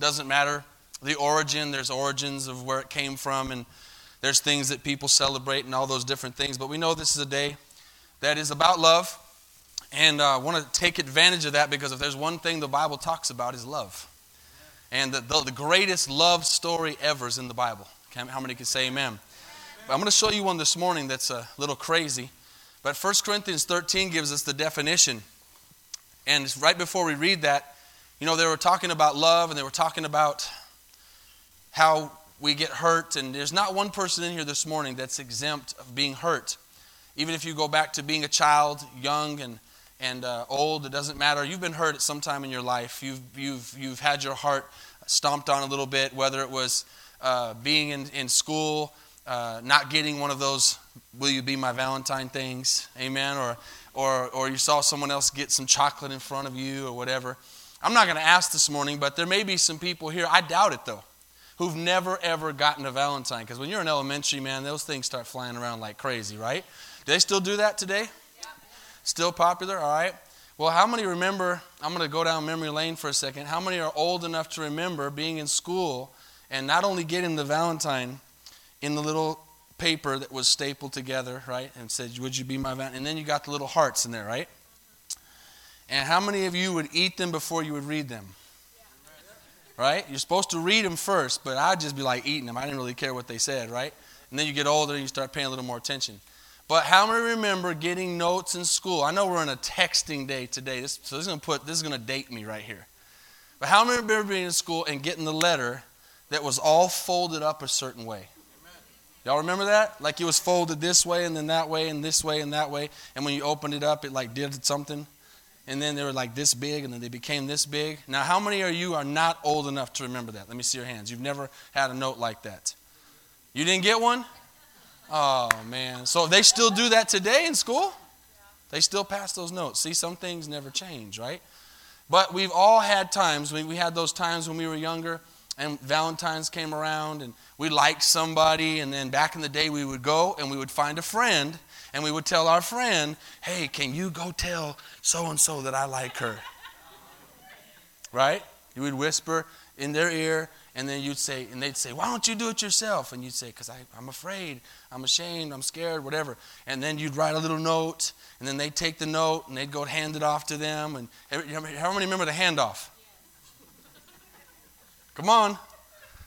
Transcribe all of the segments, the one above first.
Doesn't matter the origin, there's origins of where it came from, and there's things that people celebrate and all those different things. But we know this is a day that is about love. And I uh, want to take advantage of that because if there's one thing the Bible talks about is love. And the, the, the greatest love story ever is in the Bible. How many can say amen? But I'm going to show you one this morning that's a little crazy. But 1 Corinthians 13 gives us the definition. And right before we read that, you know, they were talking about love and they were talking about how we get hurt. And there's not one person in here this morning that's exempt of being hurt. Even if you go back to being a child, young and, and uh, old, it doesn't matter. You've been hurt at some time in your life. You've, you've, you've had your heart stomped on a little bit, whether it was uh, being in, in school, uh, not getting one of those will you be my valentine things amen or, or, or you saw someone else get some chocolate in front of you or whatever i'm not going to ask this morning but there may be some people here i doubt it though who've never ever gotten a valentine because when you're in elementary man those things start flying around like crazy right do they still do that today yeah. still popular all right well how many remember i'm going to go down memory lane for a second how many are old enough to remember being in school and not only getting the valentine in the little paper that was stapled together, right? And said, Would you be my Valentine? And then you got the little hearts in there, right? And how many of you would eat them before you would read them? Right? You're supposed to read them first, but I'd just be like eating them. I didn't really care what they said, right? And then you get older and you start paying a little more attention. But how many remember getting notes in school? I know we're in a texting day today, this, so this is to put this is to date me right here. But how many remember being in school and getting the letter that was all folded up a certain way? Y'all remember that? Like it was folded this way and then that way and this way and that way. And when you opened it up, it like did something. And then they were like this big and then they became this big. Now, how many of you are not old enough to remember that? Let me see your hands. You've never had a note like that. You didn't get one? Oh, man. So they still do that today in school? They still pass those notes. See, some things never change, right? But we've all had times, we, we had those times when we were younger and Valentine's came around and we liked somebody, and then back in the day we would go and we would find a friend and we would tell our friend, hey, can you go tell so and so that I like her? Right? You would whisper in their ear, and then you'd say, and they'd say, why don't you do it yourself? And you'd say, because I'm afraid, I'm ashamed, I'm scared, whatever. And then you'd write a little note, and then they'd take the note and they'd go hand it off to them. And how many remember the handoff? Come on.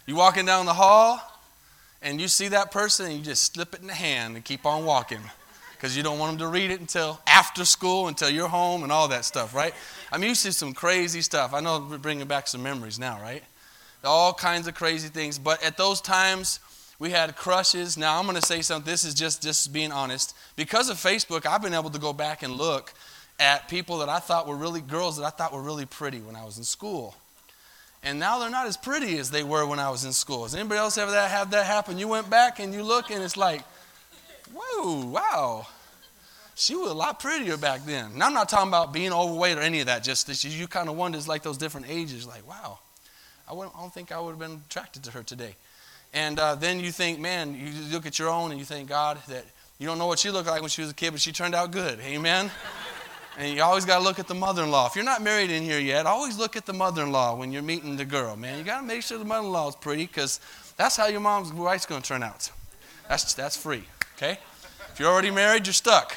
You walking down the hall and you see that person and you just slip it in the hand and keep on walking because you don't want them to read it until after school, until you're home and all that stuff, right? I'm used to some crazy stuff. I know we're bringing back some memories now, right? All kinds of crazy things. But at those times, we had crushes. Now, I'm going to say something. This is just, just being honest. Because of Facebook, I've been able to go back and look at people that I thought were really, girls that I thought were really pretty when I was in school and now they're not as pretty as they were when I was in school. Has anybody else ever that have that happen? You went back and you look and it's like, whoa, wow. She was a lot prettier back then. And I'm not talking about being overweight or any of that. Just you kind of wonder, it's like those different ages. Like, wow, I, I don't think I would have been attracted to her today. And uh, then you think, man, you look at your own and you thank God that you don't know what she looked like when she was a kid, but she turned out good. Amen. And you always got to look at the mother in law. If you're not married in here yet, always look at the mother in law when you're meeting the girl, man. You got to make sure the mother in law is pretty because that's how your mom's wife's going to turn out. That's, that's free, okay? If you're already married, you're stuck.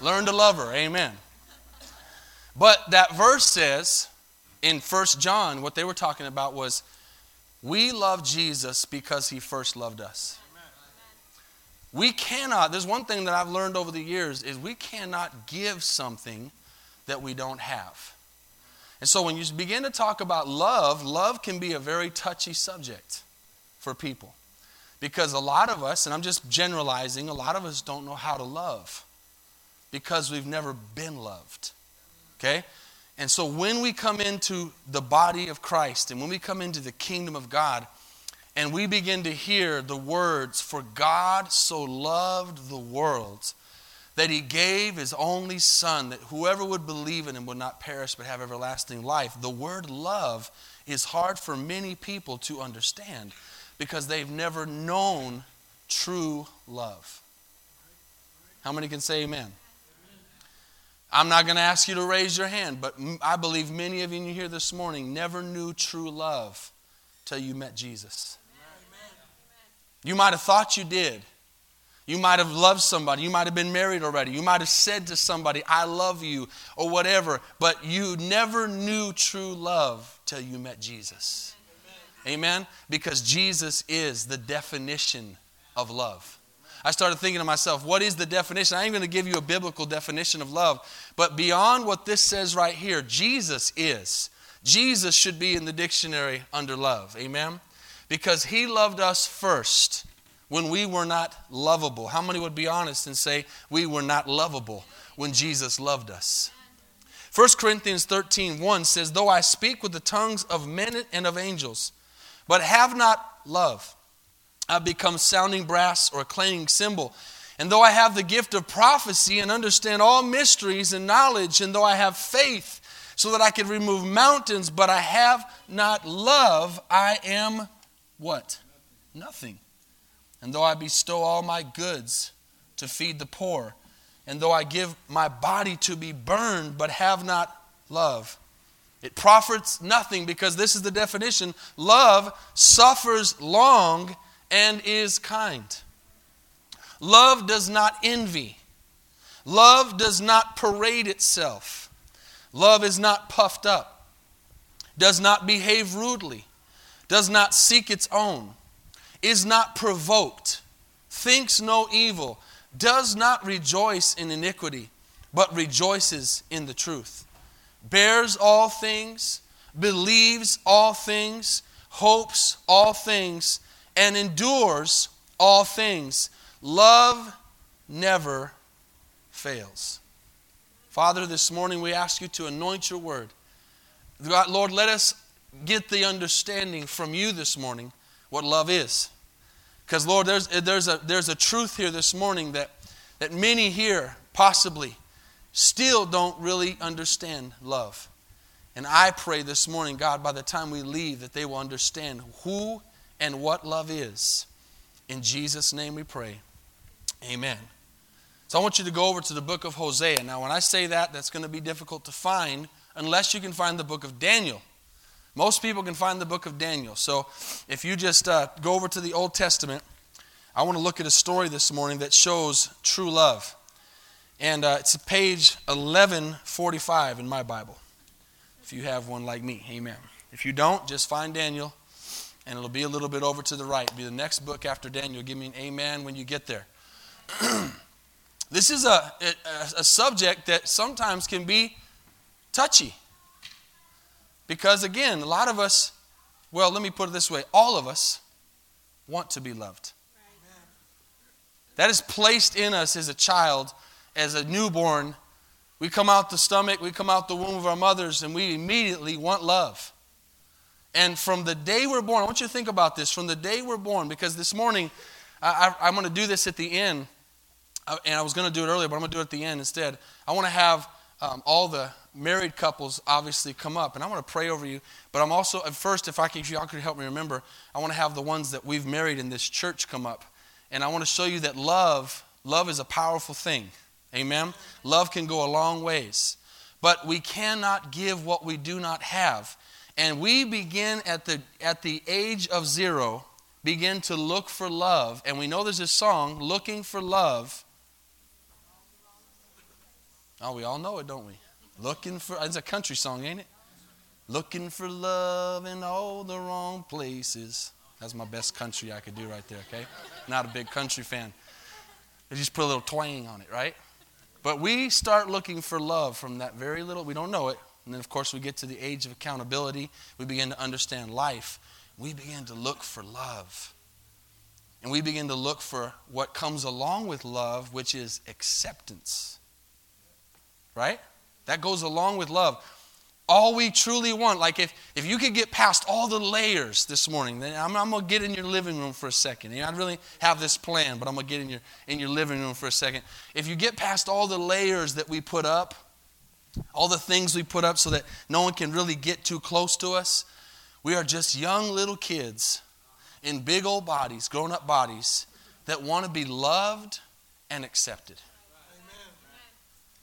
Learn to love her. Amen. But that verse says in First John, what they were talking about was we love Jesus because he first loved us. We cannot, there's one thing that I've learned over the years is we cannot give something that we don't have. And so when you begin to talk about love, love can be a very touchy subject for people. Because a lot of us, and I'm just generalizing, a lot of us don't know how to love because we've never been loved. Okay? And so when we come into the body of Christ and when we come into the kingdom of God, and we begin to hear the words, For God so loved the world that he gave his only Son, that whoever would believe in him would not perish but have everlasting life. The word love is hard for many people to understand because they've never known true love. How many can say amen? I'm not going to ask you to raise your hand, but I believe many of you here this morning never knew true love till you met Jesus. You might have thought you did. You might have loved somebody. You might have been married already. You might have said to somebody, I love you, or whatever. But you never knew true love till you met Jesus. Amen? Because Jesus is the definition of love. I started thinking to myself, what is the definition? I ain't going to give you a biblical definition of love, but beyond what this says right here, Jesus is. Jesus should be in the dictionary under love. Amen? Because he loved us first when we were not lovable. How many would be honest and say we were not lovable when Jesus loved us? 1 Corinthians 13 1 says, Though I speak with the tongues of men and of angels, but have not love, I become sounding brass or a clanging cymbal. And though I have the gift of prophecy and understand all mysteries and knowledge, and though I have faith so that I can remove mountains, but I have not love, I am what? Nothing. And though I bestow all my goods to feed the poor, and though I give my body to be burned, but have not love, it profits nothing because this is the definition love suffers long and is kind. Love does not envy. Love does not parade itself. Love is not puffed up, does not behave rudely, does not seek its own is not provoked, thinks no evil, does not rejoice in iniquity, but rejoices in the truth, bears all things, believes all things, hopes all things, and endures all things. Love never fails. Father, this morning we ask you to anoint your word. Lord, let us get the understanding from you this morning what love is. Because, Lord, there's, there's, a, there's a truth here this morning that, that many here possibly still don't really understand love. And I pray this morning, God, by the time we leave, that they will understand who and what love is. In Jesus' name we pray. Amen. So I want you to go over to the book of Hosea. Now, when I say that, that's going to be difficult to find unless you can find the book of Daniel. Most people can find the book of Daniel. So if you just uh, go over to the Old Testament, I want to look at a story this morning that shows true love. And uh, it's page 1145 in my Bible. If you have one like me, amen. If you don't, just find Daniel, and it'll be a little bit over to the right. It'll be the next book after Daniel. Give me an amen when you get there. this is a, a, a subject that sometimes can be touchy. Because again, a lot of us, well, let me put it this way all of us want to be loved. That is placed in us as a child, as a newborn. We come out the stomach, we come out the womb of our mothers, and we immediately want love. And from the day we're born, I want you to think about this from the day we're born, because this morning, I, am going to do this at the end, and I was going to do it earlier, but I'm going to do it at the end instead. I want to have um, all the married couples obviously come up, and I want to pray over you. But I'm also, at first, if I can, if y'all could help me remember, I want to have the ones that we've married in this church come up, and I want to show you that love, love is a powerful thing. Amen. Love can go a long ways, but we cannot give what we do not have, and we begin at the at the age of zero, begin to look for love, and we know there's a song, "Looking for Love." Oh, we all know it, don't we? Looking for, it's a country song, ain't it? Looking for love in all the wrong places. That's my best country I could do right there, okay? Not a big country fan. They just put a little twang on it, right? But we start looking for love from that very little, we don't know it. And then, of course, we get to the age of accountability. We begin to understand life. We begin to look for love. And we begin to look for what comes along with love, which is acceptance right? That goes along with love. All we truly want, like if, if you could get past all the layers this morning, then I'm, I'm going to get in your living room for a second. I really have this plan, but I'm going to get in your, in your living room for a second. If you get past all the layers that we put up, all the things we put up so that no one can really get too close to us, we are just young little kids in big old bodies, grown up bodies, that want to be loved and accepted.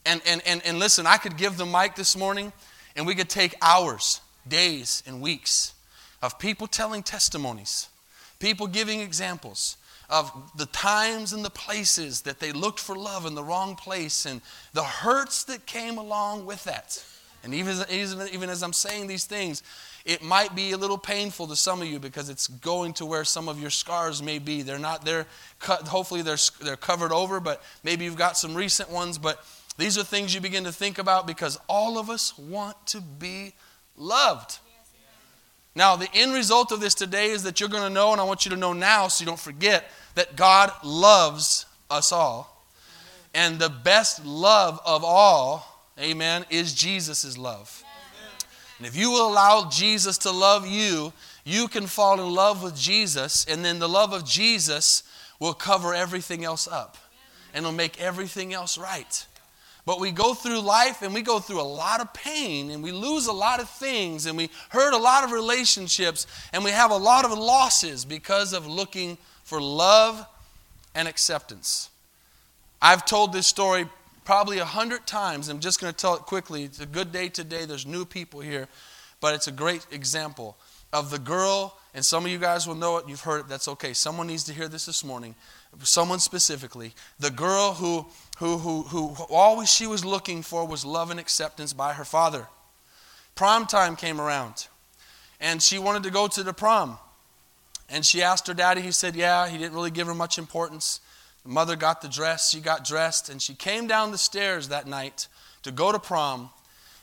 And, and, and, and listen, I could give the mic this morning and we could take hours, days, and weeks of people telling testimonies, people giving examples of the times and the places that they looked for love in the wrong place and the hurts that came along with that. And even, even as I'm saying these things, it might be a little painful to some of you because it's going to where some of your scars may be. They're not there, cut, hopefully they're, they're covered over, but maybe you've got some recent ones. But these are things you begin to think about because all of us want to be loved. Now, the end result of this today is that you're going to know, and I want you to know now so you don't forget, that God loves us all. And the best love of all, amen, is Jesus' love. And if you will allow Jesus to love you, you can fall in love with Jesus, and then the love of Jesus will cover everything else up and it'll make everything else right. But we go through life and we go through a lot of pain and we lose a lot of things and we hurt a lot of relationships and we have a lot of losses because of looking for love and acceptance. I've told this story probably a hundred times. I'm just going to tell it quickly. It's a good day today. There's new people here, but it's a great example of the girl, and some of you guys will know it. You've heard it. That's okay. Someone needs to hear this this morning. Someone specifically. The girl who, who, who, who always she was looking for was love and acceptance by her father. Prom time came around, and she wanted to go to the prom. And she asked her daddy, he said, Yeah, he didn't really give her much importance. The mother got the dress, she got dressed, and she came down the stairs that night to go to prom.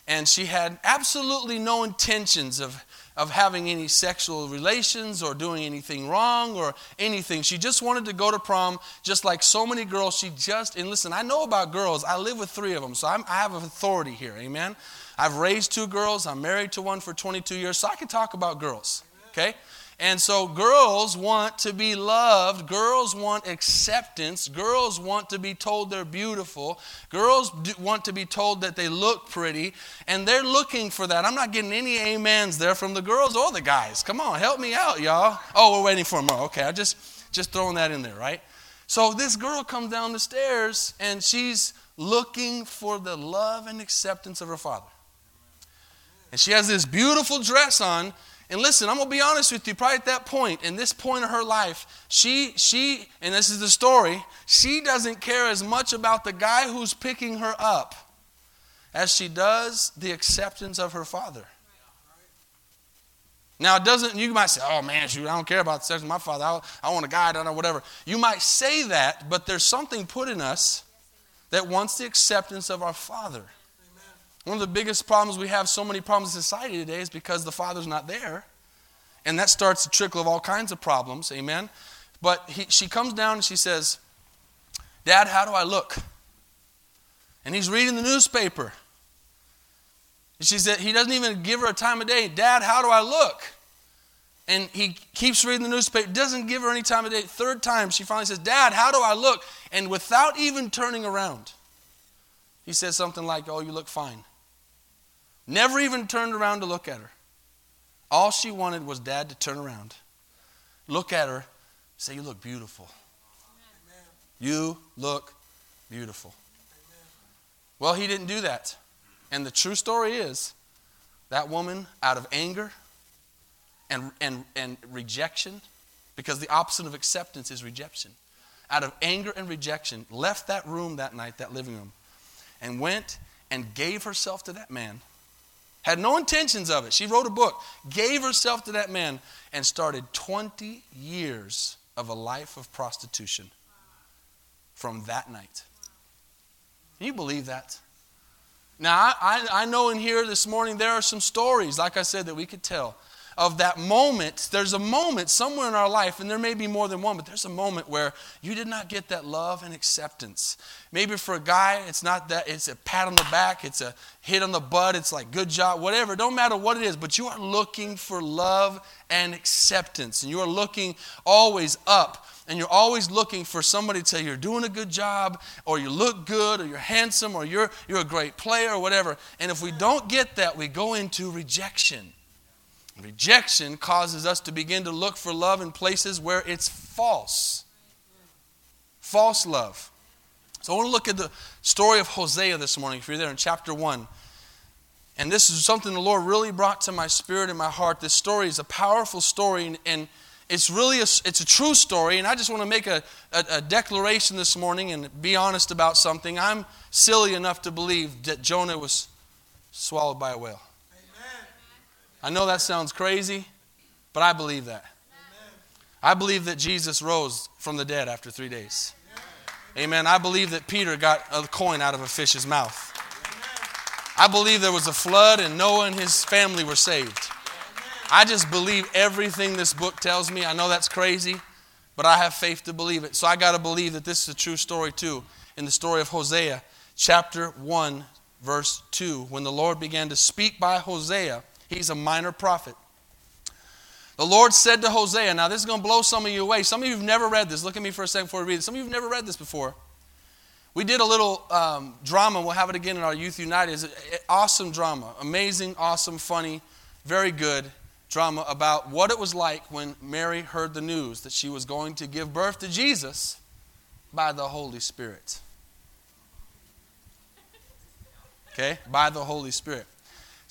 And she had absolutely no intentions of, of having any sexual relations or doing anything wrong or anything. She just wanted to go to prom, just like so many girls. She just, and listen, I know about girls. I live with three of them, so I'm, I have authority here. Amen. I've raised two girls. I'm married to one for 22 years, so I can talk about girls. Okay? And so girls want to be loved. Girls want acceptance. Girls want to be told they're beautiful. Girls want to be told that they look pretty. And they're looking for that. I'm not getting any amens there from the girls or the guys. Come on, help me out, y'all. Oh, we're waiting for more. Okay, I just just throwing that in there, right? So this girl comes down the stairs and she's looking for the love and acceptance of her father. And she has this beautiful dress on and listen, I'm going to be honest with you, probably at that point, in this point of her life, she, she, and this is the story, she doesn't care as much about the guy who's picking her up as she does the acceptance of her father. Now, it doesn't, you might say, oh man, shoot, I don't care about the sex of my father. I, I want a guy, I don't know, whatever. You might say that, but there's something put in us that wants the acceptance of our father. One of the biggest problems we have so many problems in society today is because the father's not there. And that starts a trickle of all kinds of problems. Amen. But he, she comes down and she says, Dad, how do I look? And he's reading the newspaper. And she said, he doesn't even give her a time of day. Dad, how do I look? And he keeps reading the newspaper, doesn't give her any time of day. Third time, she finally says, Dad, how do I look? And without even turning around, he says something like, Oh, you look fine. Never even turned around to look at her. All she wanted was dad to turn around, look at her, say, You look beautiful. Amen. You look beautiful. Amen. Well, he didn't do that. And the true story is that woman, out of anger and, and, and rejection, because the opposite of acceptance is rejection, out of anger and rejection, left that room that night, that living room, and went and gave herself to that man had no intentions of it. She wrote a book, gave herself to that man, and started 20 years of a life of prostitution from that night. Can you believe that? Now, I, I know in here this morning there are some stories, like I said, that we could tell of that moment. There's a moment somewhere in our life, and there may be more than one, but there's a moment where you did not get that love and acceptance. Maybe for a guy, it's not that, it's a pat on the back, it's a hit on the butt, it's like good job, whatever. Don't matter what it is, but you are looking for love and acceptance. And you are looking always up and you're always looking for somebody to say you're doing a good job or you look good or you're handsome or you're, you're a great player or whatever. And if we don't get that, we go into rejection. Rejection causes us to begin to look for love in places where it's false. False love. So I want to look at the story of Hosea this morning. If you're there in chapter 1. And this is something the Lord really brought to my spirit and my heart. This story is a powerful story, and, it's really a, it's a true story. And I just want to make a, a, a declaration this morning and be honest about something. I'm silly enough to believe that Jonah was swallowed by a whale. I know that sounds crazy, but I believe that. I believe that Jesus rose from the dead after three days. Amen. I believe that Peter got a coin out of a fish's mouth. I believe there was a flood and Noah and his family were saved. I just believe everything this book tells me. I know that's crazy, but I have faith to believe it. So I got to believe that this is a true story too. In the story of Hosea, chapter 1, verse 2, when the Lord began to speak by Hosea, he's a minor prophet. The Lord said to Hosea, now this is going to blow some of you away. Some of you have never read this. Look at me for a second before we read it. Some of you have never read this before. We did a little um, drama. We'll have it again in our Youth United. It's an awesome drama. Amazing, awesome, funny, very good drama about what it was like when Mary heard the news that she was going to give birth to Jesus by the Holy Spirit. Okay? By the Holy Spirit.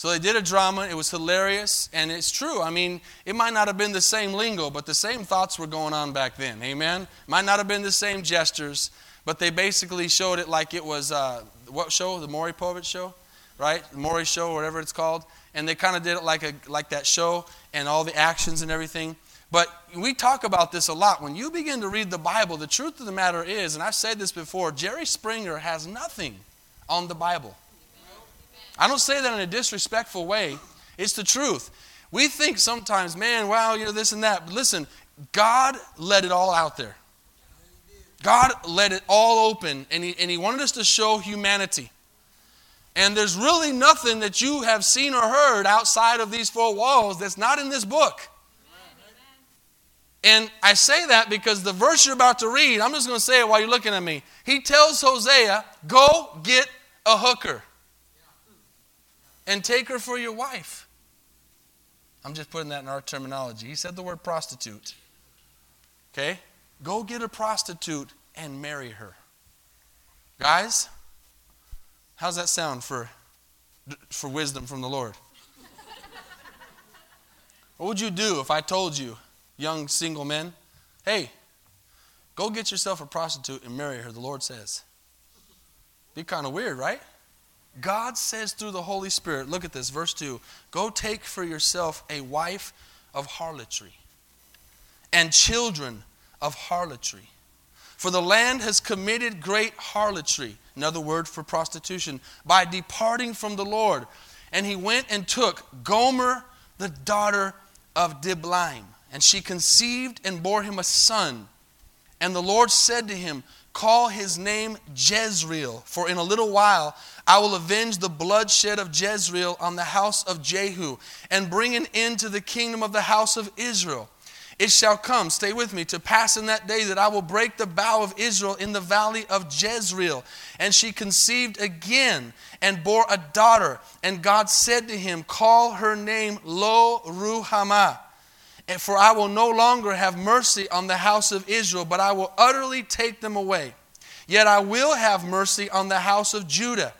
So they did a drama. It was hilarious, and it's true. I mean, it might not have been the same lingo, but the same thoughts were going on back then. Amen? Might not have been the same gestures, but they basically showed it like it was uh, what show? The Maury Povich show, right? The Maury show, whatever it's called. And they kind of did it like, a, like that show and all the actions and everything. But we talk about this a lot. When you begin to read the Bible, the truth of the matter is, and I've said this before, Jerry Springer has nothing on the Bible. I don't say that in a disrespectful way. It's the truth. We think sometimes, man, wow, you know, this and that. But listen, God let it all out there. God let it all open, and he, and he wanted us to show humanity. And there's really nothing that you have seen or heard outside of these four walls that's not in this book. And I say that because the verse you're about to read, I'm just going to say it while you're looking at me. He tells Hosea, Go get a hooker and take her for your wife. I'm just putting that in our terminology. He said the word prostitute. Okay? Go get a prostitute and marry her. Guys, how's that sound for, for wisdom from the Lord? what would you do if I told you, young single men, hey, go get yourself a prostitute and marry her, the Lord says? Be kind of weird, right? God says through the Holy Spirit, look at this, verse 2 Go take for yourself a wife of harlotry and children of harlotry. For the land has committed great harlotry, another word for prostitution, by departing from the Lord. And he went and took Gomer, the daughter of Diblaim, and she conceived and bore him a son. And the Lord said to him, Call his name Jezreel, for in a little while I will avenge the bloodshed of Jezreel on the house of Jehu, and bring an end to the kingdom of the house of Israel. It shall come, stay with me, to pass in that day that I will break the bow of Israel in the valley of Jezreel. And she conceived again and bore a daughter. And God said to him, Call her name Lo Ruhamah for I will no longer have mercy on the house of Israel, but I will utterly take them away. Yet I will have mercy on the house of Judah,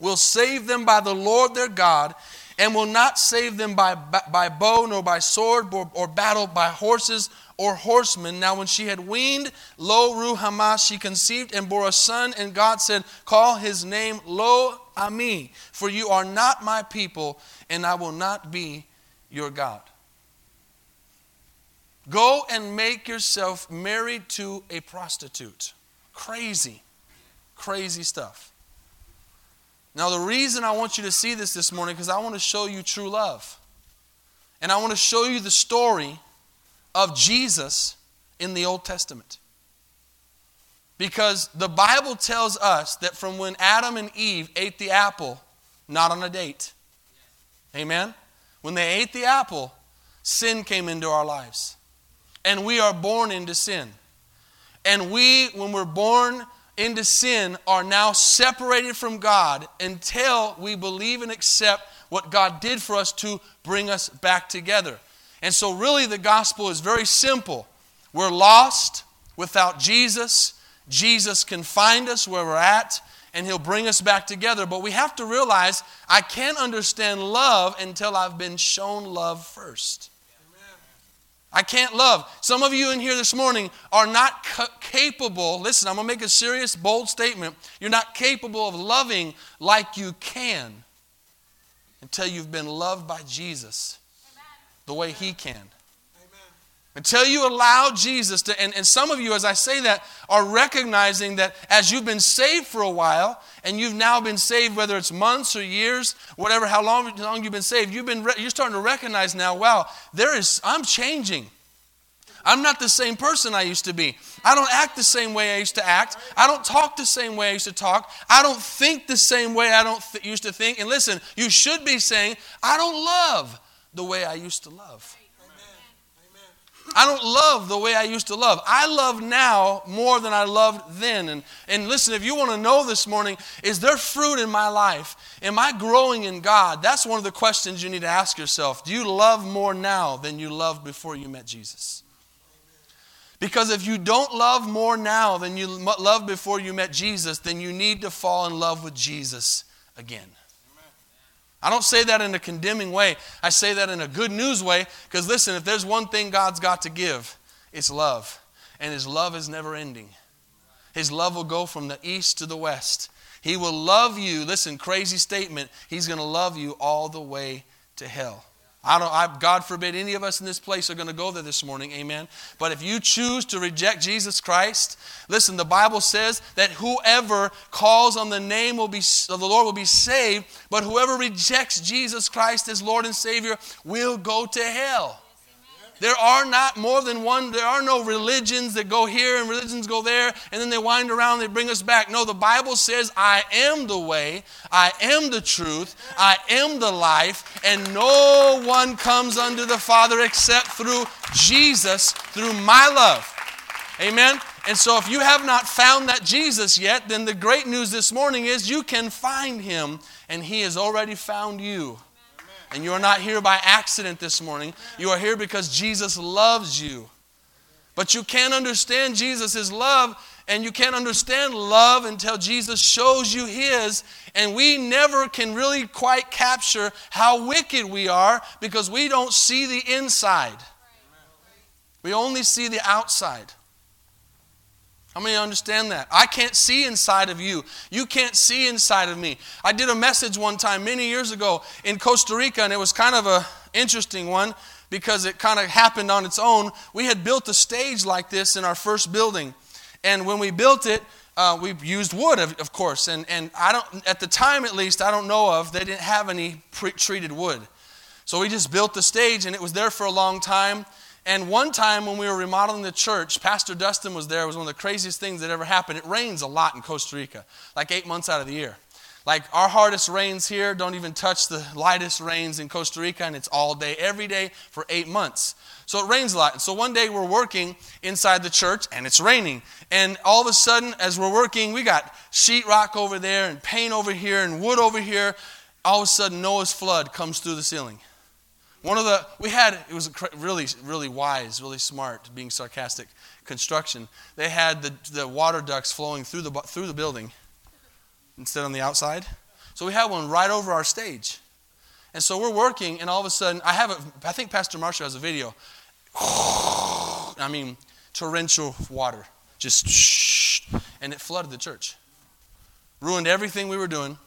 will save them by the Lord their God, and will not save them by, by bow, nor by sword, or, or battle, by horses or horsemen. Now, when she had weaned Lo Ruhamah, she conceived and bore a son, and God said, Call his name Lo Ami, for you are not my people, and I will not be your God. Go and make yourself married to a prostitute. Crazy, crazy stuff. Now, the reason I want you to see this this morning is because I want to show you true love. And I want to show you the story of Jesus in the Old Testament. Because the Bible tells us that from when Adam and Eve ate the apple, not on a date. Amen? When they ate the apple, sin came into our lives and we are born into sin. And we, when we're born into sin, are now separated from God until we believe and accept what God did for us to bring us back together. And so, really, the gospel is very simple. We're lost without Jesus. Jesus can find us where we're at, and He'll bring us back together. But we have to realize I can't understand love until I've been shown love first. I can't love. Some of you in here this morning are not ca- capable. Listen, I'm going to make a serious, bold statement. You're not capable of loving like you can until you've been loved by Jesus the way He can. Until you allow Jesus to, and, and some of you, as I say that, are recognizing that as you've been saved for a while, and you've now been saved, whether it's months or years, whatever, how long, how long you've been saved, you've been, you're starting to recognize now, wow, there is, I'm changing. I'm not the same person I used to be. I don't act the same way I used to act. I don't talk the same way I used to talk. I don't think the same way I don't th- used to think. And listen, you should be saying, I don't love the way I used to love. I don't love the way I used to love. I love now more than I loved then. And, and listen, if you want to know this morning, is there fruit in my life? Am I growing in God? That's one of the questions you need to ask yourself. Do you love more now than you loved before you met Jesus? Because if you don't love more now than you loved before you met Jesus, then you need to fall in love with Jesus again. I don't say that in a condemning way. I say that in a good news way because listen, if there's one thing God's got to give, it's love. And His love is never ending. His love will go from the east to the west. He will love you. Listen, crazy statement. He's going to love you all the way to hell. I don't, I, God forbid any of us in this place are going to go there this morning, amen. But if you choose to reject Jesus Christ, listen, the Bible says that whoever calls on the name will be, of the Lord will be saved, but whoever rejects Jesus Christ as Lord and Savior will go to hell. There are not more than one, there are no religions that go here and religions go there and then they wind around and they bring us back. No, the Bible says, I am the way, I am the truth, I am the life, and no one comes unto the Father except through Jesus, through my love. Amen? And so, if you have not found that Jesus yet, then the great news this morning is you can find him, and he has already found you. And you are not here by accident this morning. You are here because Jesus loves you. But you can't understand Jesus' love, and you can't understand love until Jesus shows you His. And we never can really quite capture how wicked we are because we don't see the inside. We only see the outside. How many understand that? I can't see inside of you. You can't see inside of me. I did a message one time many years ago in Costa Rica, and it was kind of an interesting one because it kind of happened on its own. We had built a stage like this in our first building. And when we built it, uh, we used wood, of, of, course. And, and I don't, at the time at least, I don't know of, they didn't have any pre treated wood. So we just built the stage, and it was there for a long time. And one time when we were remodeling the church, Pastor Dustin was there. It was one of the craziest things that ever happened. It rains a lot in Costa Rica, like eight months out of the year. Like our hardest rains here don't even touch the lightest rains in Costa Rica, and it's all day, every day for eight months. So it rains a lot. And so one day we're working inside the church, and it's raining. And all of a sudden, as we're working, we got sheetrock over there, and paint over here, and wood over here. All of a sudden, Noah's flood comes through the ceiling. One of the, we had, it was really, really wise, really smart, being sarcastic construction. They had the, the water ducts flowing through the, through the building instead on the outside. So we had one right over our stage. And so we're working, and all of a sudden, I have a, I think Pastor Marshall has a video. I mean, torrential water, just, and it flooded the church. Ruined everything we were doing.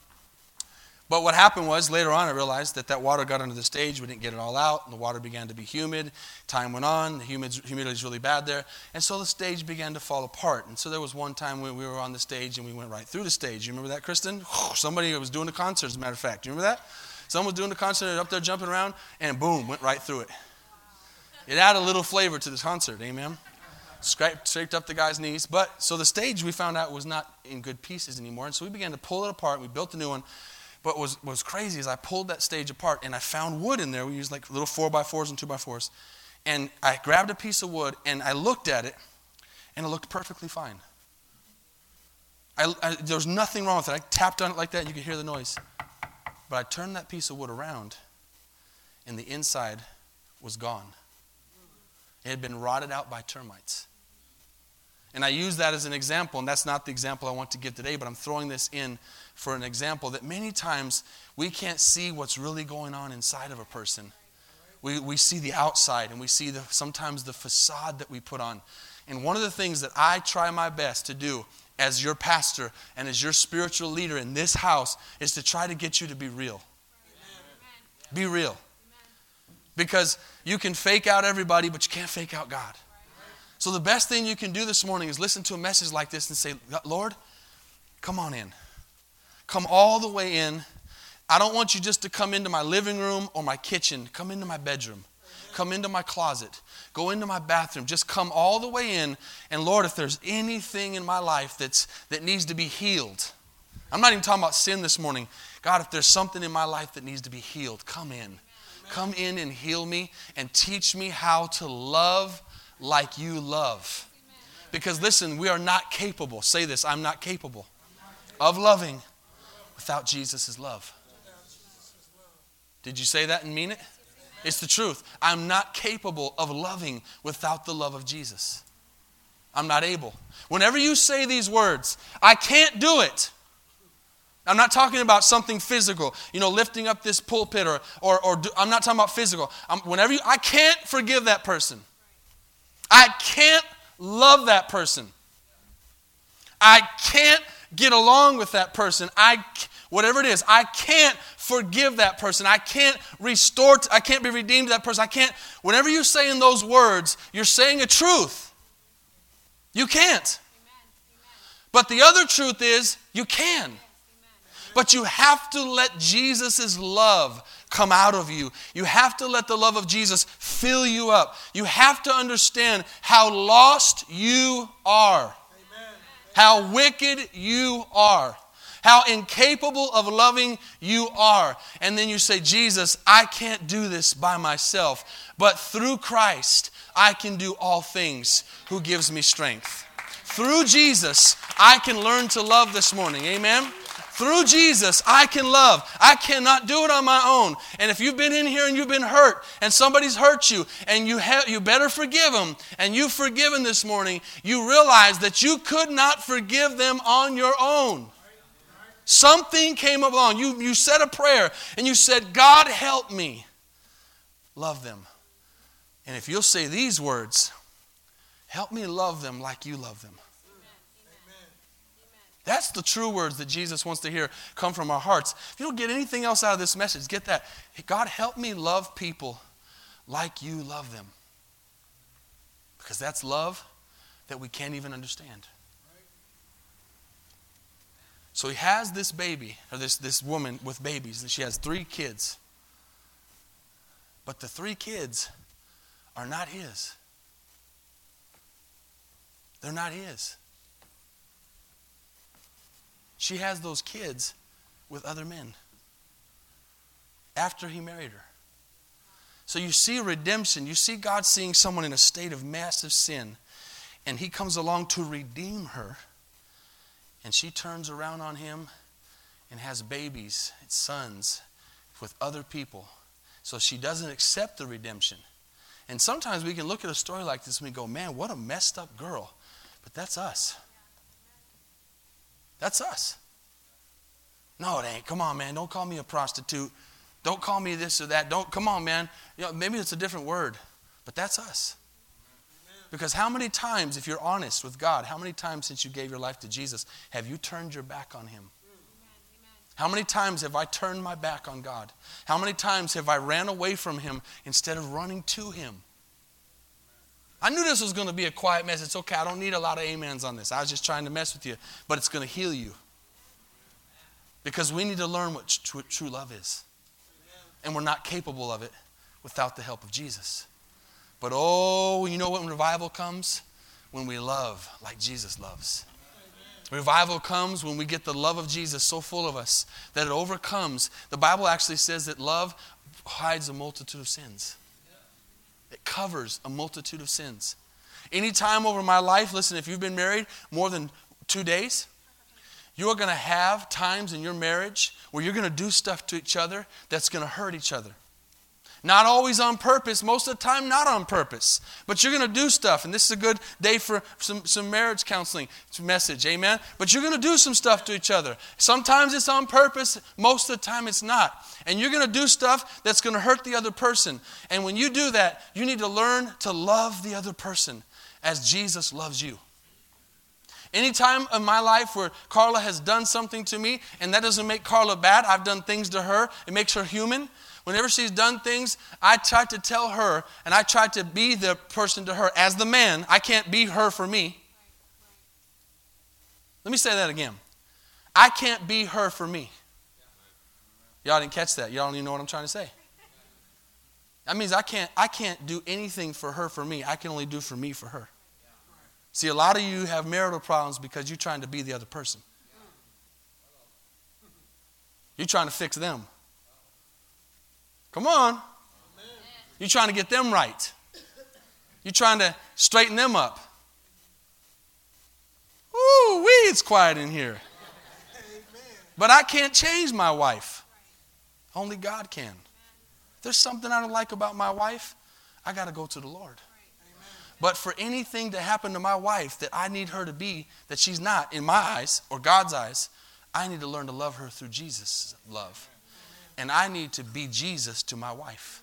But what happened was later on, I realized that that water got under the stage. We didn't get it all out. And the water began to be humid. Time went on. The humidity was really bad there. And so the stage began to fall apart. And so there was one time when we were on the stage and we went right through the stage. You remember that, Kristen? Somebody was doing a concert, as a matter of fact. You remember that? Someone was doing a concert up there jumping around, and boom, went right through it. It added a little flavor to this concert. Amen. Scraped up the guy's knees. But so the stage we found out was not in good pieces anymore. And so we began to pull it apart. We built a new one. But what was, was crazy is I pulled that stage apart and I found wood in there. We used like little 4 by 4s and 2 by 4s And I grabbed a piece of wood and I looked at it and it looked perfectly fine. I, I, there was nothing wrong with it. I tapped on it like that you could hear the noise. But I turned that piece of wood around and the inside was gone. It had been rotted out by termites. And I use that as an example, and that's not the example I want to give today, but I'm throwing this in for an example that many times we can't see what's really going on inside of a person. We, we see the outside and we see the, sometimes the facade that we put on. And one of the things that I try my best to do as your pastor and as your spiritual leader in this house is to try to get you to be real. Be real. Because you can fake out everybody, but you can't fake out God. So the best thing you can do this morning is listen to a message like this and say, Lord, come on in. Come all the way in. I don't want you just to come into my living room or my kitchen. Come into my bedroom. Come into my closet. Go into my bathroom. Just come all the way in. And Lord, if there's anything in my life that's, that needs to be healed, I'm not even talking about sin this morning. God, if there's something in my life that needs to be healed, come in. Come in and heal me and teach me how to love like you love. Because listen, we are not capable. Say this I'm not capable of loving without Jesus' love. Did you say that and mean it? It's the truth. I'm not capable of loving without the love of Jesus. I'm not able. Whenever you say these words, I can't do it. I'm not talking about something physical, you know, lifting up this pulpit or, or, or do, I'm not talking about physical. I'm, whenever you, I can't forgive that person. I can't love that person. I can't get along with that person. I, whatever it is, I can't forgive that person. I can't restore, I can't be redeemed to that person. I can't, whenever you're saying those words, you're saying a truth. You can't. But the other truth is, you can. But you have to let Jesus' love come out of you. You have to let the love of Jesus fill you up. You have to understand how lost you are, Amen. how wicked you are, how incapable of loving you are. And then you say, Jesus, I can't do this by myself, but through Christ, I can do all things who gives me strength. Through Jesus, I can learn to love this morning. Amen. Through Jesus, I can love. I cannot do it on my own. And if you've been in here and you've been hurt and somebody's hurt you and you, have, you better forgive them and you've forgiven this morning, you realize that you could not forgive them on your own. Something came along. You, you said a prayer and you said, God, help me love them. And if you'll say these words, help me love them like you love them. That's the true words that Jesus wants to hear come from our hearts. If you don't get anything else out of this message, get that. God, help me love people like you love them. Because that's love that we can't even understand. So he has this baby, or this, this woman with babies, and she has three kids. But the three kids are not his. They're not his. She has those kids with other men after he married her. So you see redemption. You see God seeing someone in a state of massive sin, and he comes along to redeem her. And she turns around on him and has babies, sons, with other people. So she doesn't accept the redemption. And sometimes we can look at a story like this and we go, man, what a messed up girl. But that's us. That's us. No, it ain't. Come on, man. Don't call me a prostitute. Don't call me this or that. Don't come on, man. You know, maybe it's a different word, but that's us. Because how many times, if you're honest with God, how many times since you gave your life to Jesus have you turned your back on Him? How many times have I turned my back on God? How many times have I ran away from Him instead of running to Him? I knew this was going to be a quiet mess. It's okay. I don't need a lot of amens on this. I was just trying to mess with you. But it's going to heal you. Because we need to learn what true, true love is. And we're not capable of it without the help of Jesus. But oh, you know when revival comes? When we love like Jesus loves. Revival comes when we get the love of Jesus so full of us that it overcomes. The Bible actually says that love hides a multitude of sins. It covers a multitude of sins. Any time over my life, listen, if you've been married more than two days, you are going to have times in your marriage where you're going to do stuff to each other that's going to hurt each other. Not always on purpose, most of the time, not on purpose. But you're going to do stuff, and this is a good day for some, some marriage counseling message, amen? But you're going to do some stuff to each other. Sometimes it's on purpose, most of the time it's not. And you're going to do stuff that's going to hurt the other person. And when you do that, you need to learn to love the other person as Jesus loves you. Any time in my life where Carla has done something to me, and that doesn't make Carla bad, I've done things to her, it makes her human. Whenever she's done things, I try to tell her and I try to be the person to her. As the man, I can't be her for me. Let me say that again. I can't be her for me. Y'all didn't catch that. Y'all don't even know what I'm trying to say. That means I can't, I can't do anything for her for me. I can only do for me for her. See, a lot of you have marital problems because you're trying to be the other person. You're trying to fix them. Come on. You're trying to get them right. You're trying to straighten them up. Ooh, wee, it's quiet in here. But I can't change my wife. Only God can. There's something I don't like about my wife, I got to go to the Lord. But for anything to happen to my wife that I need her to be, that she's not in my eyes or God's eyes, I need to learn to love her through Jesus' love and I need to be Jesus to my wife.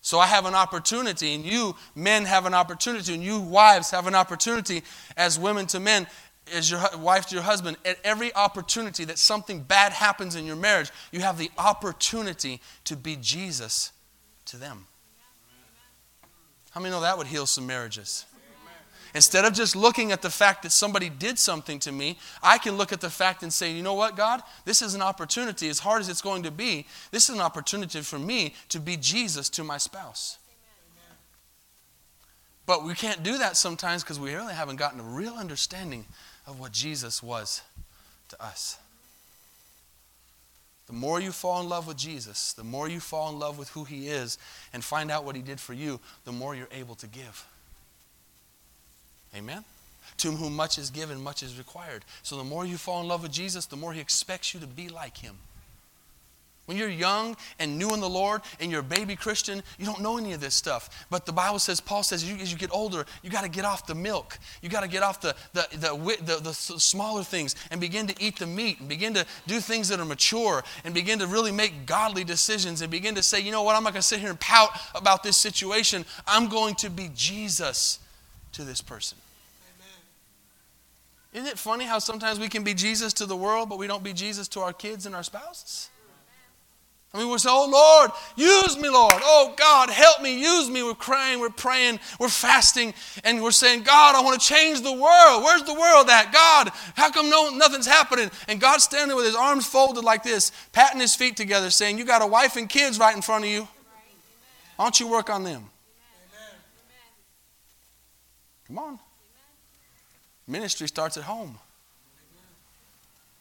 So I have an opportunity, and you men have an opportunity, and you wives have an opportunity as women to men, as your wife to your husband. At every opportunity that something bad happens in your marriage, you have the opportunity to be Jesus to them. How many know that would heal some marriages? Instead of just looking at the fact that somebody did something to me, I can look at the fact and say, you know what, God? This is an opportunity, as hard as it's going to be, this is an opportunity for me to be Jesus to my spouse. But we can't do that sometimes because we really haven't gotten a real understanding of what Jesus was to us. The more you fall in love with Jesus, the more you fall in love with who He is and find out what He did for you, the more you're able to give. Amen? To whom much is given, much is required. So the more you fall in love with Jesus, the more He expects you to be like Him. When you're young and new in the Lord and you're a baby Christian, you don't know any of this stuff. But the Bible says, Paul says, you, as you get older, you got to get off the milk. You got to get off the, the, the, the, the smaller things and begin to eat the meat and begin to do things that are mature and begin to really make godly decisions and begin to say, you know what, I'm not going to sit here and pout about this situation. I'm going to be Jesus to this person. Isn't it funny how sometimes we can be Jesus to the world, but we don't be Jesus to our kids and our spouses? I mean, we say, Oh Lord, use me, Lord. Oh God, help me, use me. We're crying, we're praying, we're fasting, and we're saying, God, I want to change the world. Where's the world at? God, how come no, nothing's happening? And God's standing with his arms folded like this, patting his feet together, saying, You got a wife and kids right in front of you. Why don't you work on them? Come on. Ministry starts at home.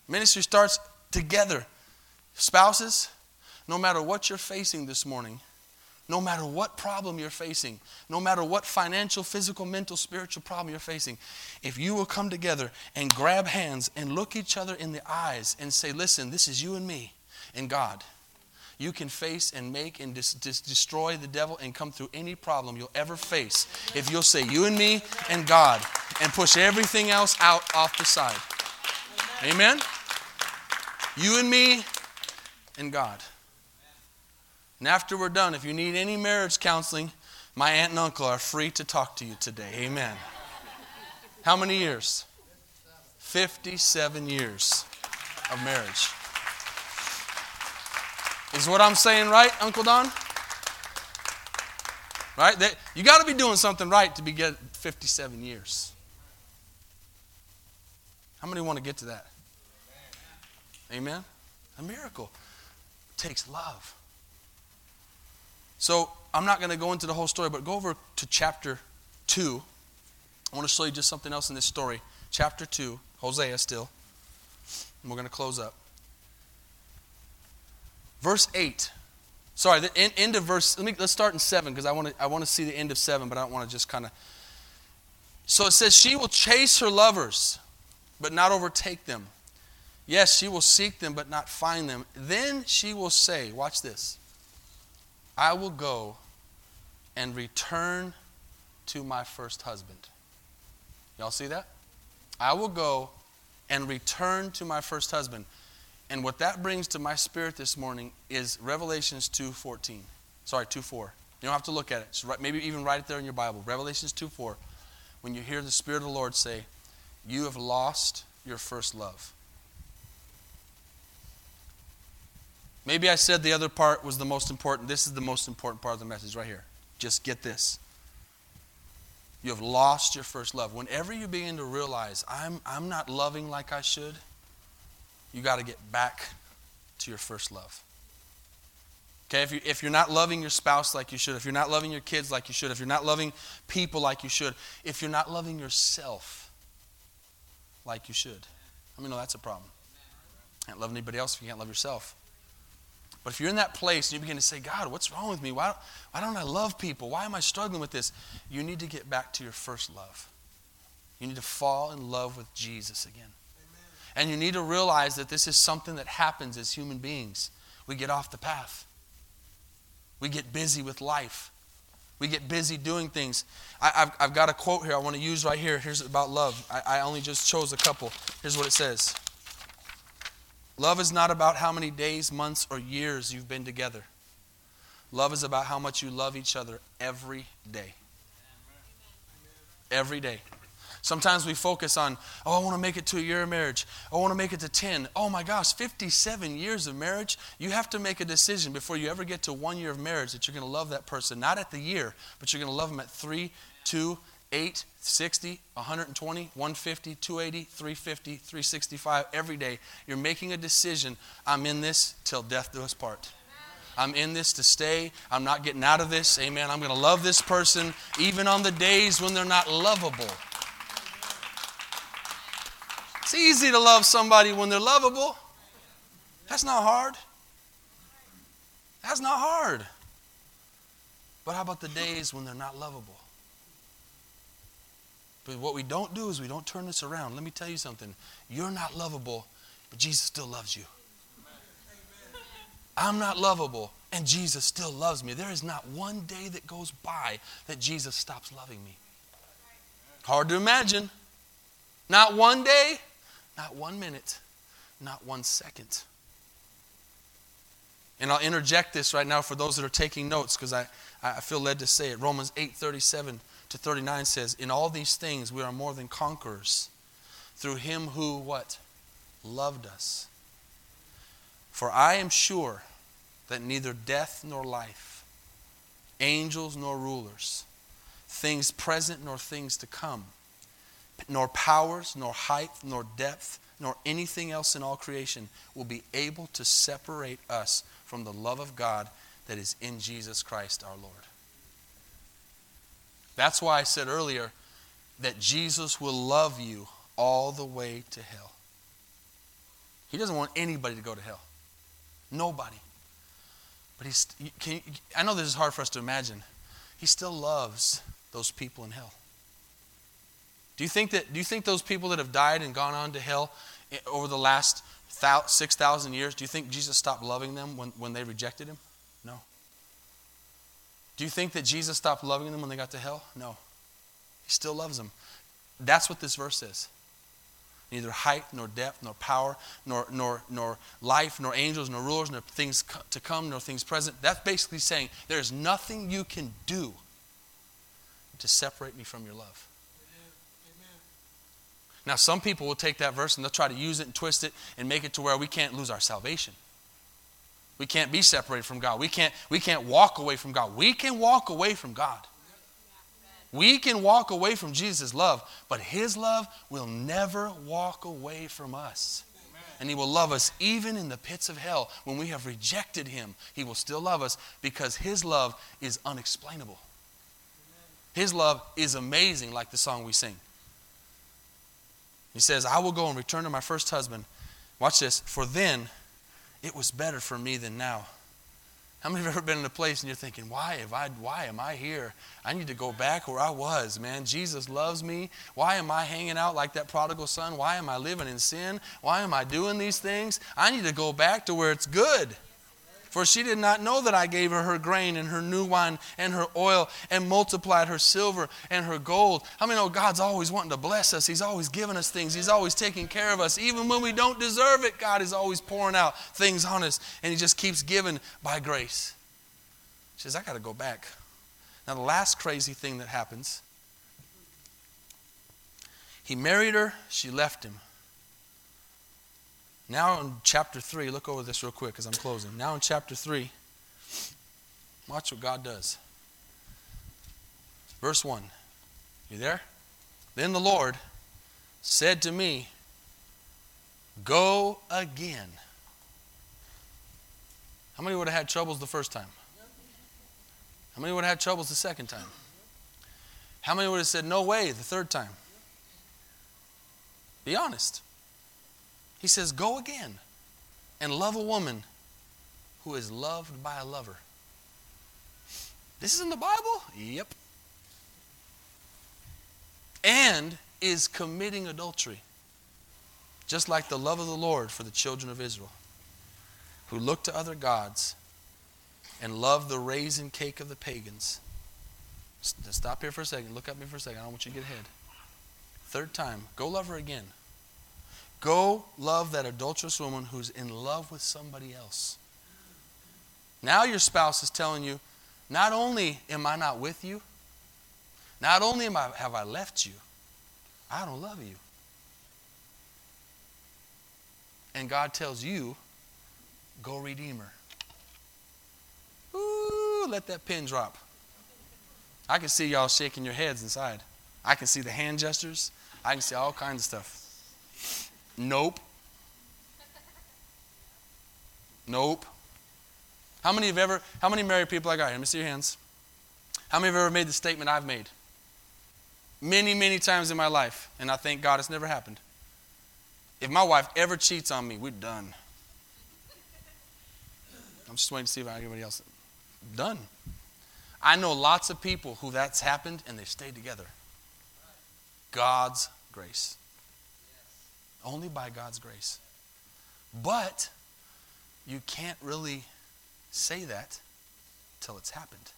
Ministry starts together. Spouses, no matter what you're facing this morning, no matter what problem you're facing, no matter what financial, physical, mental, spiritual problem you're facing, if you will come together and grab hands and look each other in the eyes and say, Listen, this is you and me and God you can face and make and dis- dis- destroy the devil and come through any problem you'll ever face if you'll say you and me and God and push everything else out off the side. Amen? You and me and God. And after we're done, if you need any marriage counseling, my aunt and uncle are free to talk to you today. Amen. How many years? 57 years of marriage. Is what I'm saying right, Uncle Don? Right? That, you got to be doing something right to be get 57 years. How many want to get to that? Amen? A miracle takes love. So I'm not going to go into the whole story, but go over to chapter 2. I want to show you just something else in this story. Chapter 2, Hosea still. And we're going to close up. Verse 8. Sorry, the end, end of verse. Let me let's start in 7 because I want to I want to see the end of 7, but I don't want to just kind of So it says she will chase her lovers, but not overtake them. Yes, she will seek them, but not find them. Then she will say, Watch this I will go and return to my first husband. Y'all see that? I will go and return to my first husband. And what that brings to my spirit this morning is Revelations 2:14. Sorry, 2:4. You don't have to look at it. maybe even write it there in your Bible. Revelations 2:4. When you hear the Spirit of the Lord say, "You have lost your first love." Maybe I said the other part was the most important. This is the most important part of the message right here. Just get this. You have lost your first love. Whenever you begin to realize, I'm, I'm not loving like I should, you got to get back to your first love. Okay, if, you, if you're not loving your spouse like you should, if you're not loving your kids like you should, if you're not loving people like you should, if you're not loving yourself like you should, I mean, no, that's a problem. Can't love anybody else if you can't love yourself. But if you're in that place and you begin to say, God, what's wrong with me? Why, why don't I love people? Why am I struggling with this? You need to get back to your first love. You need to fall in love with Jesus again. And you need to realize that this is something that happens as human beings. We get off the path, we get busy with life. We get busy doing things. I, have I've got a quote here I want to use right here. Here's about love. I, I only just chose a couple. Here's what it says Love is not about how many days, months, or years you've been together. Love is about how much you love each other every day. Every day. Sometimes we focus on, oh, I want to make it to a year of marriage. I want to make it to 10. Oh my gosh, 57 years of marriage. You have to make a decision before you ever get to one year of marriage that you're going to love that person, not at the year, but you're going to love them at three, two, 8, 60, 120, 150, 280, 350, 365 every day. You're making a decision. I'm in this till death do us part. I'm in this to stay. I'm not getting out of this. Amen. I'm going to love this person even on the days when they're not lovable. It's easy to love somebody when they're lovable. That's not hard. That's not hard. But how about the days when they're not lovable? But what we don't do is we don't turn this around. Let me tell you something. You're not lovable, but Jesus still loves you. I'm not lovable, and Jesus still loves me. There is not one day that goes by that Jesus stops loving me. Hard to imagine. Not one day, not one minute, not one second. And I'll interject this right now for those that are taking notes because I, I feel led to say it. Romans 8 37 to 39 says, In all these things we are more than conquerors through him who what? Loved us. For I am sure that neither death nor life, angels nor rulers, things present nor things to come, nor powers, nor height, nor depth, nor anything else in all creation will be able to separate us from the love of God that is in Jesus Christ our Lord. That's why I said earlier that Jesus will love you all the way to hell. He doesn't want anybody to go to hell. Nobody. But he's, can, I know this is hard for us to imagine. He still loves those people in hell. Do you think that? Do you think those people that have died and gone on to hell eh, over the last six thousand years? Do you think Jesus stopped loving them when, when they rejected him? No. Do you think that Jesus stopped loving them when they got to hell? No. He still loves them. That's what this verse is. Neither height, nor depth, nor power, nor, nor, nor life, nor angels, nor rulers, nor things to come, nor things present. That's basically saying there's nothing you can do to separate me from your love. Now, some people will take that verse and they'll try to use it and twist it and make it to where we can't lose our salvation. We can't be separated from God. We can't, we can't walk away from God. We can walk away from God. We can walk away from Jesus' love, but His love will never walk away from us. And He will love us even in the pits of hell. When we have rejected Him, He will still love us because His love is unexplainable. His love is amazing, like the song we sing. He says, I will go and return to my first husband. Watch this. For then it was better for me than now. How many have ever been in a place and you're thinking, why have I why am I here? I need to go back where I was, man. Jesus loves me. Why am I hanging out like that prodigal son? Why am I living in sin? Why am I doing these things? I need to go back to where it's good. For she did not know that I gave her her grain and her new wine and her oil and multiplied her silver and her gold. How many know oh, God's always wanting to bless us? He's always giving us things. He's always taking care of us. Even when we don't deserve it, God is always pouring out things on us and He just keeps giving by grace. She says, I got to go back. Now, the last crazy thing that happens he married her, she left him. Now in chapter 3, look over this real quick because I'm closing. Now in chapter 3, watch what God does. Verse 1. You there? Then the Lord said to me, Go again. How many would have had troubles the first time? How many would have had troubles the second time? How many would have said, No way, the third time? Be honest. He says, Go again and love a woman who is loved by a lover. This is in the Bible? Yep. And is committing adultery, just like the love of the Lord for the children of Israel, who look to other gods and love the raisin cake of the pagans. Stop here for a second. Look at me for a second. I don't want you to get ahead. Third time, go love her again. Go love that adulterous woman who's in love with somebody else. Now your spouse is telling you, not only am I not with you, not only am I, have I left you, I don't love you. And God tells you, go redeem her. Ooh, let that pin drop. I can see y'all shaking your heads inside. I can see the hand gestures. I can see all kinds of stuff. Nope. Nope. How many have ever, how many married people I got here? Let me see your hands. How many have ever made the statement I've made? Many, many times in my life, and I thank God it's never happened. If my wife ever cheats on me, we're done. I'm just waiting to see if anybody else. Done. I know lots of people who that's happened and they've stayed together. God's grace. Only by God's grace. But you can't really say that till it's happened.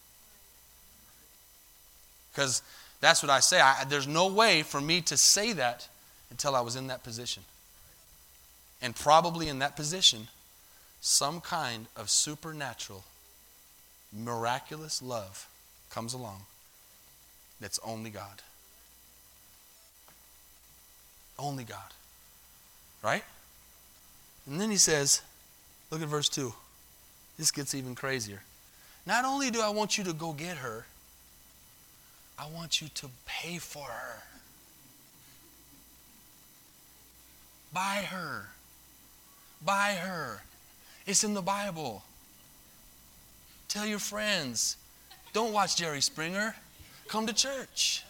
Because that's what I say. I, there's no way for me to say that until I was in that position. And probably in that position, some kind of supernatural, miraculous love comes along that's only God. Only God. Right? And then he says, look at verse 2. This gets even crazier. Not only do I want you to go get her, I want you to pay for her. Buy her. Buy her. It's in the Bible. Tell your friends. Don't watch Jerry Springer. Come to church.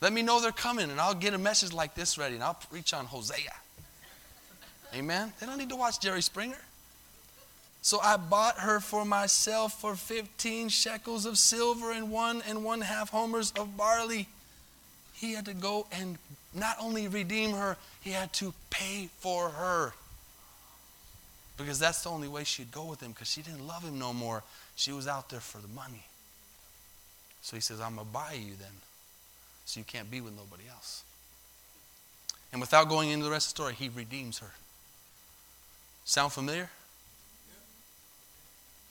Let me know they're coming, and I'll get a message like this ready, and I'll preach on Hosea. Amen? They don't need to watch Jerry Springer. So I bought her for myself for 15 shekels of silver and one and one half homers of barley. He had to go and not only redeem her, he had to pay for her. Because that's the only way she'd go with him, because she didn't love him no more. She was out there for the money. So he says, I'm going to buy you then so you can't be with nobody else. And without going into the rest of the story, he redeems her. Sound familiar?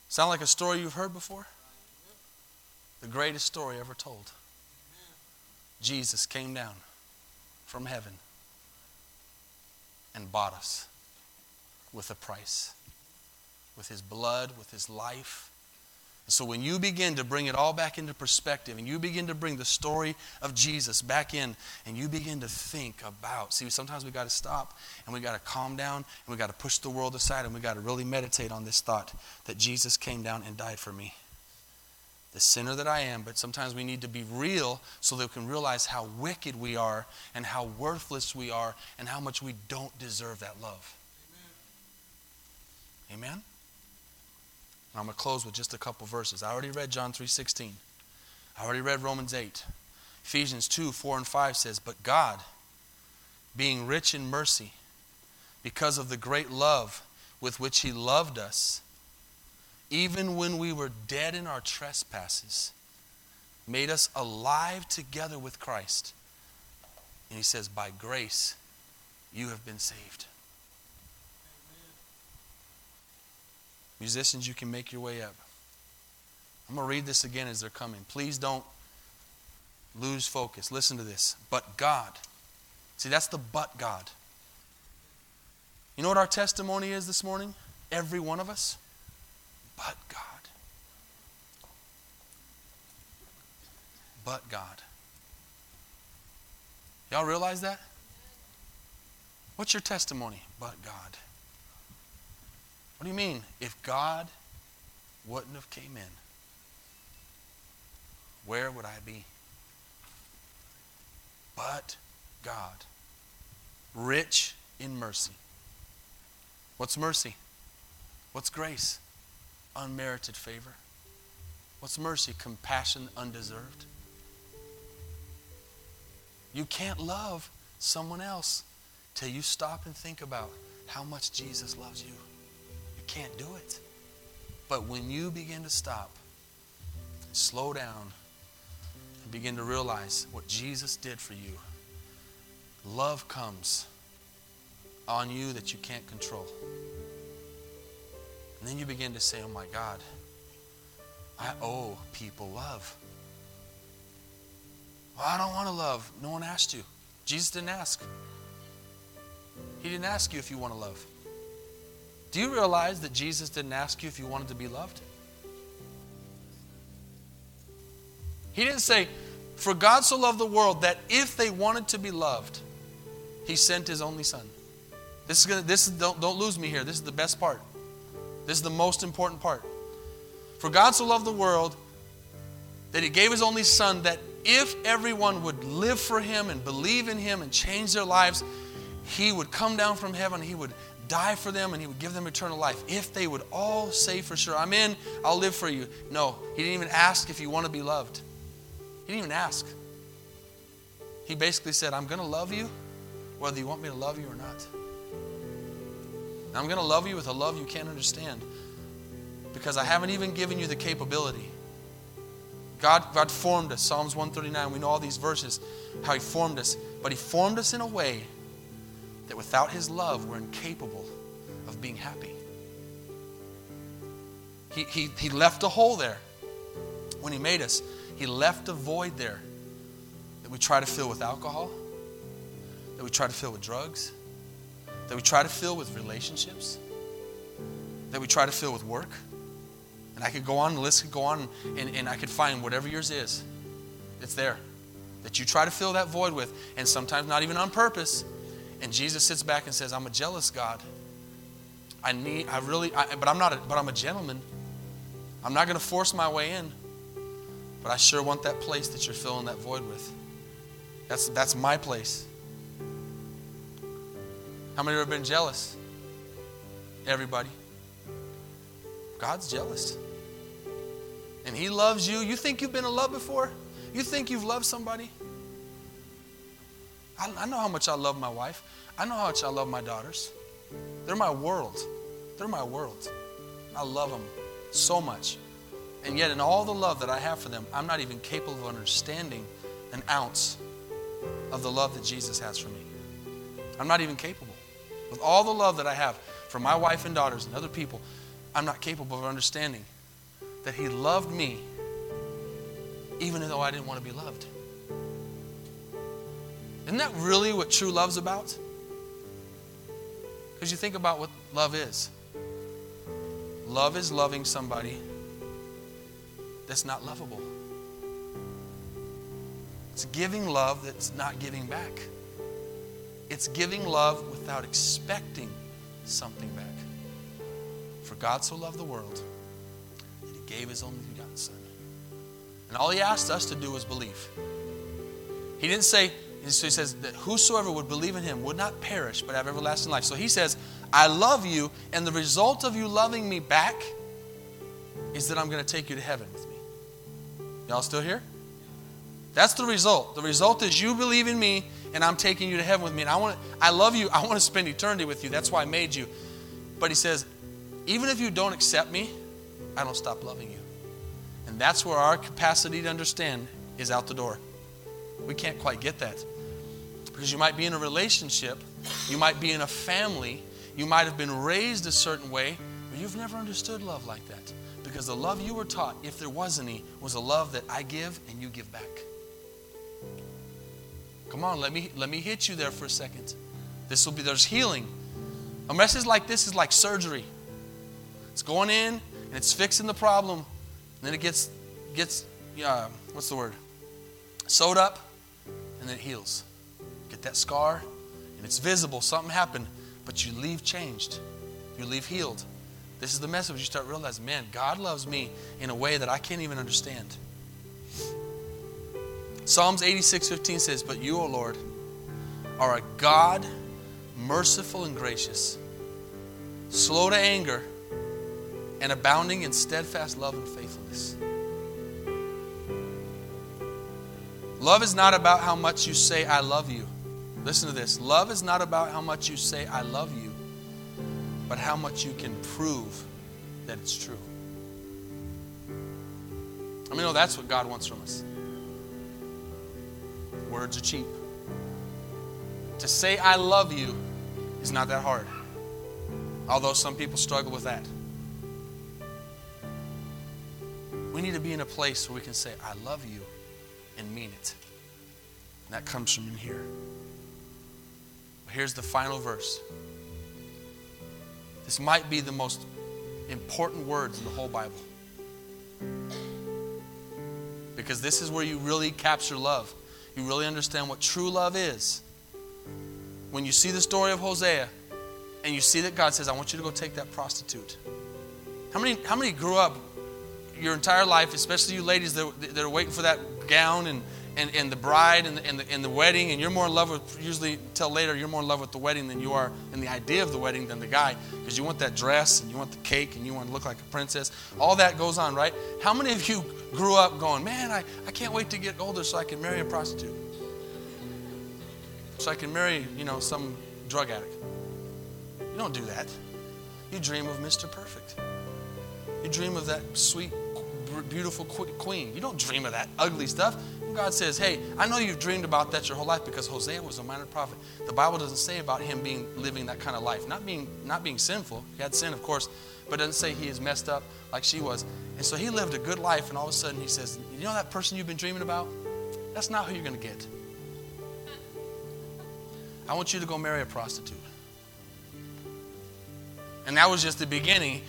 Sound like a story you've heard before? The greatest story ever told. Jesus came down from heaven and bought us with a price, with his blood, with his life, so when you begin to bring it all back into perspective and you begin to bring the story of Jesus back in and you begin to think about, see, sometimes we got to stop and we got to calm down and we got to push the world aside and we got to really meditate on this thought that Jesus came down and died for me. The sinner that I am, but sometimes we need to be real so that we can realize how wicked we are and how worthless we are and how much we don't deserve that love. Amen? I'm going to close with just a couple verses. I already read John 3:16. I already read Romans 8. Ephesians 2, 4 and 5 says, But God, being rich in mercy, because of the great love with which He loved us, even when we were dead in our trespasses, made us alive together with Christ. And He says, By grace you have been saved. Musicians, you can make your way up. I'm going to read this again as they're coming. Please don't lose focus. Listen to this. But God. See, that's the but God. You know what our testimony is this morning? Every one of us? But God. But God. Y'all realize that? What's your testimony? But God. What do you mean? If God wouldn't have came in, where would I be? But God, rich in mercy. What's mercy? What's grace? Unmerited favor. What's mercy? Compassion undeserved. You can't love someone else till you stop and think about how much Jesus loves you can't do it. But when you begin to stop, slow down, and begin to realize what Jesus did for you, love comes on you that you can't control. And then you begin to say, Oh my God, I owe people love. Well, I don't want to love. No one asked you. Jesus didn't ask. He didn't ask you if you want to love. Do you realize that Jesus didn't ask you if you wanted to be loved? He didn't say, For God so loved the world that if they wanted to be loved, He sent His only Son. This is gonna, this is, don't, don't lose me here. This is the best part. This is the most important part. For God so loved the world that He gave His only Son, that if everyone would live for Him and believe in Him and change their lives, He would come down from heaven, He would die for them and he would give them eternal life if they would all say for sure, I'm in, I'll live for you. No, he didn't even ask if you want to be loved. He didn't even ask. He basically said, I'm going to love you whether you want me to love you or not. I'm going to love you with a love you can't understand because I haven't even given you the capability. God, God formed us. Psalms 139, we know all these verses, how He formed us. But He formed us in a way that without His love, we're incapable of being happy. He, he, he left a hole there when He made us. He left a void there that we try to fill with alcohol, that we try to fill with drugs, that we try to fill with relationships, that we try to fill with work. And I could go on, the list could go on, and, and I could find whatever yours is. It's there. That you try to fill that void with, and sometimes not even on purpose, and Jesus sits back and says, I'm a jealous God. I need, I really, I, but I'm not, a, but I'm a gentleman. I'm not going to force my way in, but I sure want that place that you're filling that void with. That's, that's my place. How many of you have been jealous? Everybody. God's jealous. And He loves you. You think you've been in love before? You think you've loved somebody? I, I know how much I love my wife. I know how much I love my daughters. They're my world. They're my world. I love them so much. And yet, in all the love that I have for them, I'm not even capable of understanding an ounce of the love that Jesus has for me. I'm not even capable. With all the love that I have for my wife and daughters and other people, I'm not capable of understanding that He loved me even though I didn't want to be loved. Isn't that really what true love's about? Because you think about what love is. Love is loving somebody that's not lovable. It's giving love that's not giving back. It's giving love without expecting something back. For God so loved the world that he gave his only begotten Son. And all he asked us to do was believe. He didn't say, so he says that whosoever would believe in him would not perish but have everlasting life. So he says, I love you, and the result of you loving me back is that I'm going to take you to heaven with me. Y'all still here? That's the result. The result is you believe in me, and I'm taking you to heaven with me. And I want, I love you. I want to spend eternity with you. That's why I made you. But he says, even if you don't accept me, I don't stop loving you. And that's where our capacity to understand is out the door. We can't quite get that. Because you might be in a relationship, you might be in a family, you might have been raised a certain way, but you've never understood love like that. Because the love you were taught, if there was any, was a love that I give and you give back. Come on, let me let me hit you there for a second. This will be there's healing. A message like this is like surgery. It's going in and it's fixing the problem. And then it gets gets uh, what's the word? Sewed up and then it heals. That scar and it's visible. Something happened, but you leave changed. You leave healed. This is the message you start realizing, man, God loves me in a way that I can't even understand. Psalms 86 15 says, But you, O Lord, are a God merciful and gracious, slow to anger, and abounding in steadfast love and faithfulness. Love is not about how much you say, I love you. Listen to this. Love is not about how much you say, I love you, but how much you can prove that it's true. I mean, no, that's what God wants from us. Words are cheap. To say I love you is not that hard, although some people struggle with that. We need to be in a place where we can say, I love you and mean it. And that comes from in here. Here's the final verse. This might be the most important words in the whole Bible. Because this is where you really capture love you really understand what true love is, when you see the story of Hosea and you see that God says, I want you to go take that prostitute. How many, how many grew up your entire life, especially you ladies that, that are waiting for that gown and, and, and the bride and the, and, the, and the wedding, and you're more in love with, usually till later, you're more in love with the wedding than you are in the idea of the wedding than the guy, because you want that dress and you want the cake and you want to look like a princess. All that goes on, right? How many of you grew up going, man, I, I can't wait to get older so I can marry a prostitute? So I can marry, you know, some drug addict. You don't do that. You dream of Mr. Perfect. You dream of that sweet, beautiful queen. You don't dream of that ugly stuff. God says, Hey, I know you've dreamed about that your whole life because Hosea was a minor prophet. The Bible doesn't say about him being living that kind of life. Not being not being sinful. He had sin, of course, but it doesn't say he is messed up like she was. And so he lived a good life, and all of a sudden he says, You know that person you've been dreaming about? That's not who you're gonna get. I want you to go marry a prostitute. And that was just the beginning.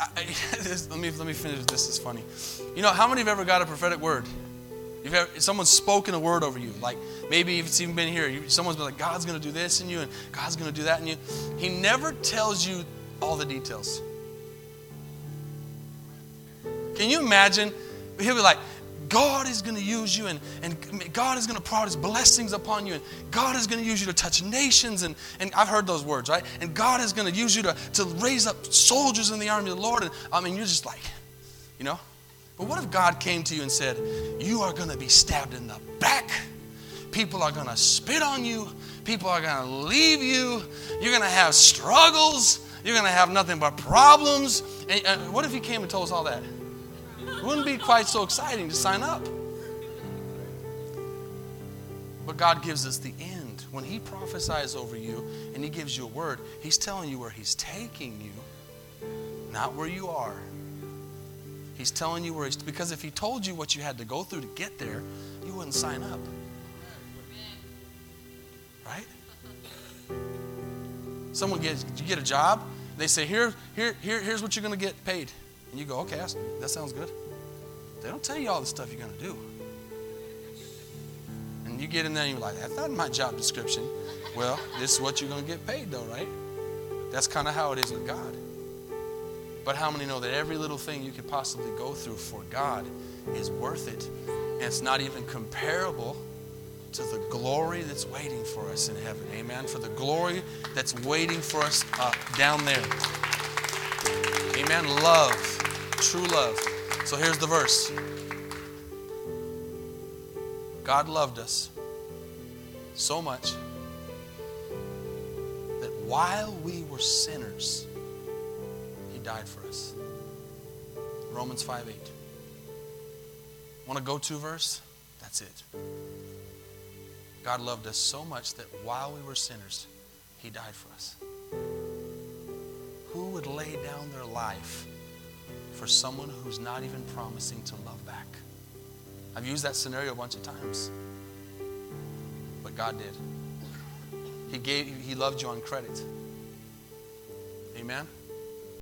I, this, let, me, let me finish. This is funny. You know, how many have ever got a prophetic word? You've ever, someone's spoken a word over you. Like maybe if it's even been here, someone's been like, God's going to do this in you and God's going to do that in you. He never tells you all the details. Can you imagine? He'll be like, God is going to use you and, and God is going to pour his blessings upon you and God is going to use you to touch nations and, and I've heard those words, right? And God is going to use you to, to raise up soldiers in the army of the Lord. And I mean, you're just like, you know? But what if God came to you and said, You are going to be stabbed in the back? People are going to spit on you. People are going to leave you. You're going to have struggles. You're going to have nothing but problems. And, uh, what if He came and told us all that? It wouldn't be quite so exciting to sign up. But God gives us the end. When He prophesies over you and He gives you a word, He's telling you where He's taking you, not where you are. He's telling you where He's, because if He told you what you had to go through to get there, you wouldn't sign up. Right? Someone gets, you get a job, they say, here, here, here, here's what you're to get paid. And you go, okay, that sounds good. They don't tell you all the stuff you're to do. And you get in there and you're like, that's not my job description. Well, this is what you're to get paid, though, right? That's kind of how it is with God. But how many know that every little thing you could possibly go through for God is worth it? And it's not even comparable to the glory that's waiting for us in heaven. Amen. For the glory that's waiting for us uh, down there. Amen. Love, true love. So here's the verse God loved us so much that while we were sinners, died for us. Romans 5 8. Want to go to verse? That's it. God loved us so much that while we were sinners, He died for us. Who would lay down their life for someone who's not even promising to love back? I've used that scenario a bunch of times. But God did. He gave he loved you on credit. Amen.